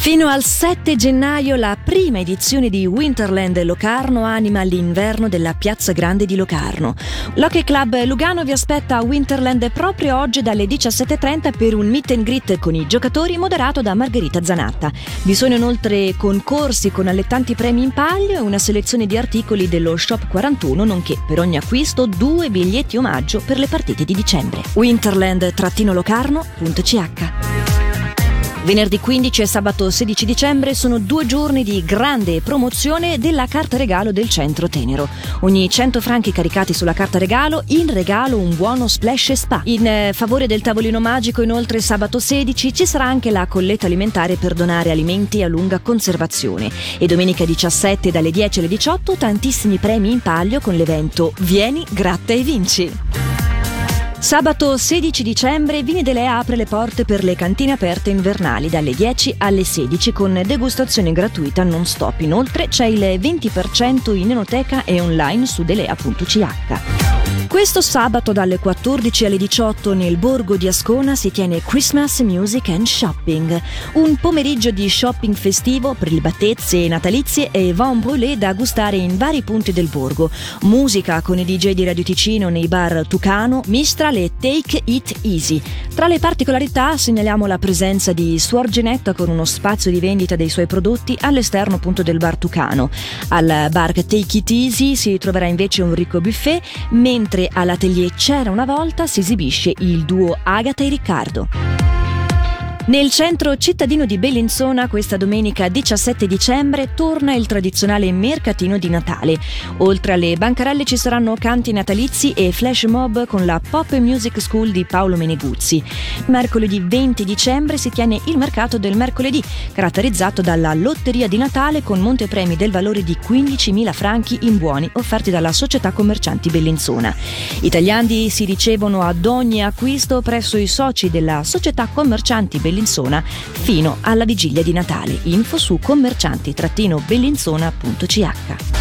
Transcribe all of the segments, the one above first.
Fino al 7 gennaio la prima edizione di Winterland Locarno anima l'inverno della Piazza Grande di Locarno. L'Hockey Club Lugano vi aspetta a Winterland proprio oggi dalle 17.30 per un meet and greet con i giocatori moderato da Margherita Zanatta. Vi sono inoltre concorsi con allettanti premi in palio e una selezione di articoli dello Shop 41, nonché per ogni acquisto due biglietti omaggio per le partite di dicembre. Winterland-locarno.ch Venerdì 15 e sabato 16 dicembre sono due giorni di grande promozione della carta regalo del Centro Tenero. Ogni 100 franchi caricati sulla carta regalo, in regalo un buono splash spa. In eh, favore del tavolino magico, inoltre sabato 16 ci sarà anche la colletta alimentare per donare alimenti a lunga conservazione. E domenica 17 dalle 10 alle 18 tantissimi premi in palio con l'evento Vieni, gratta e vinci. Sabato 16 dicembre Vini Dele apre le porte per le cantine aperte invernali dalle 10 alle 16 con degustazione gratuita non stop. Inoltre c'è il 20% in enoteca e online su delea.ch. Questo sabato dalle 14 alle 18 nel borgo di Ascona si tiene Christmas Music and Shopping, un pomeriggio di shopping festivo, prelibatezze natalizie e vin brûlé da gustare in vari punti del borgo. Musica con i DJ di Radio Ticino nei bar Tucano, Mistral e Take It Easy. Tra le particolarità segnaliamo la presenza di Suor Genetta con uno spazio di vendita dei suoi prodotti all'esterno appunto del bar Tucano. Al bar Take It Easy si troverà invece un ricco buffet, mentre all'atelier C'era una volta si esibisce il duo Agata e Riccardo. Nel centro cittadino di Bellinzona questa domenica 17 dicembre torna il tradizionale mercatino di Natale. Oltre alle bancarelle ci saranno canti natalizi e flash mob con la Pop Music School di Paolo Meneguzzi. Mercoledì 20 dicembre si tiene il mercato del mercoledì, caratterizzato dalla lotteria di Natale con montepremi del valore di 15.000 franchi in buoni offerti dalla società commercianti Bellinzona. I tagliandi si ricevono ad ogni acquisto presso i soci della società commercianti Bellinzona Bellinzona fino alla vigilia di Natale. Info su commercianti-bellinzona.ch.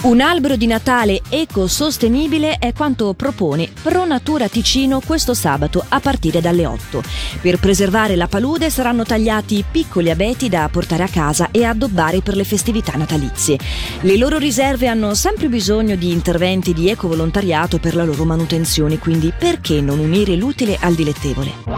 Un albero di Natale ecosostenibile è quanto propone Pro Natura Ticino questo sabato a partire dalle 8. Per preservare la palude saranno tagliati piccoli abeti da portare a casa e addobbare per le festività natalizie. Le loro riserve hanno sempre bisogno di interventi di ecovolontariato per la loro manutenzione, quindi perché non unire l'utile al dilettevole?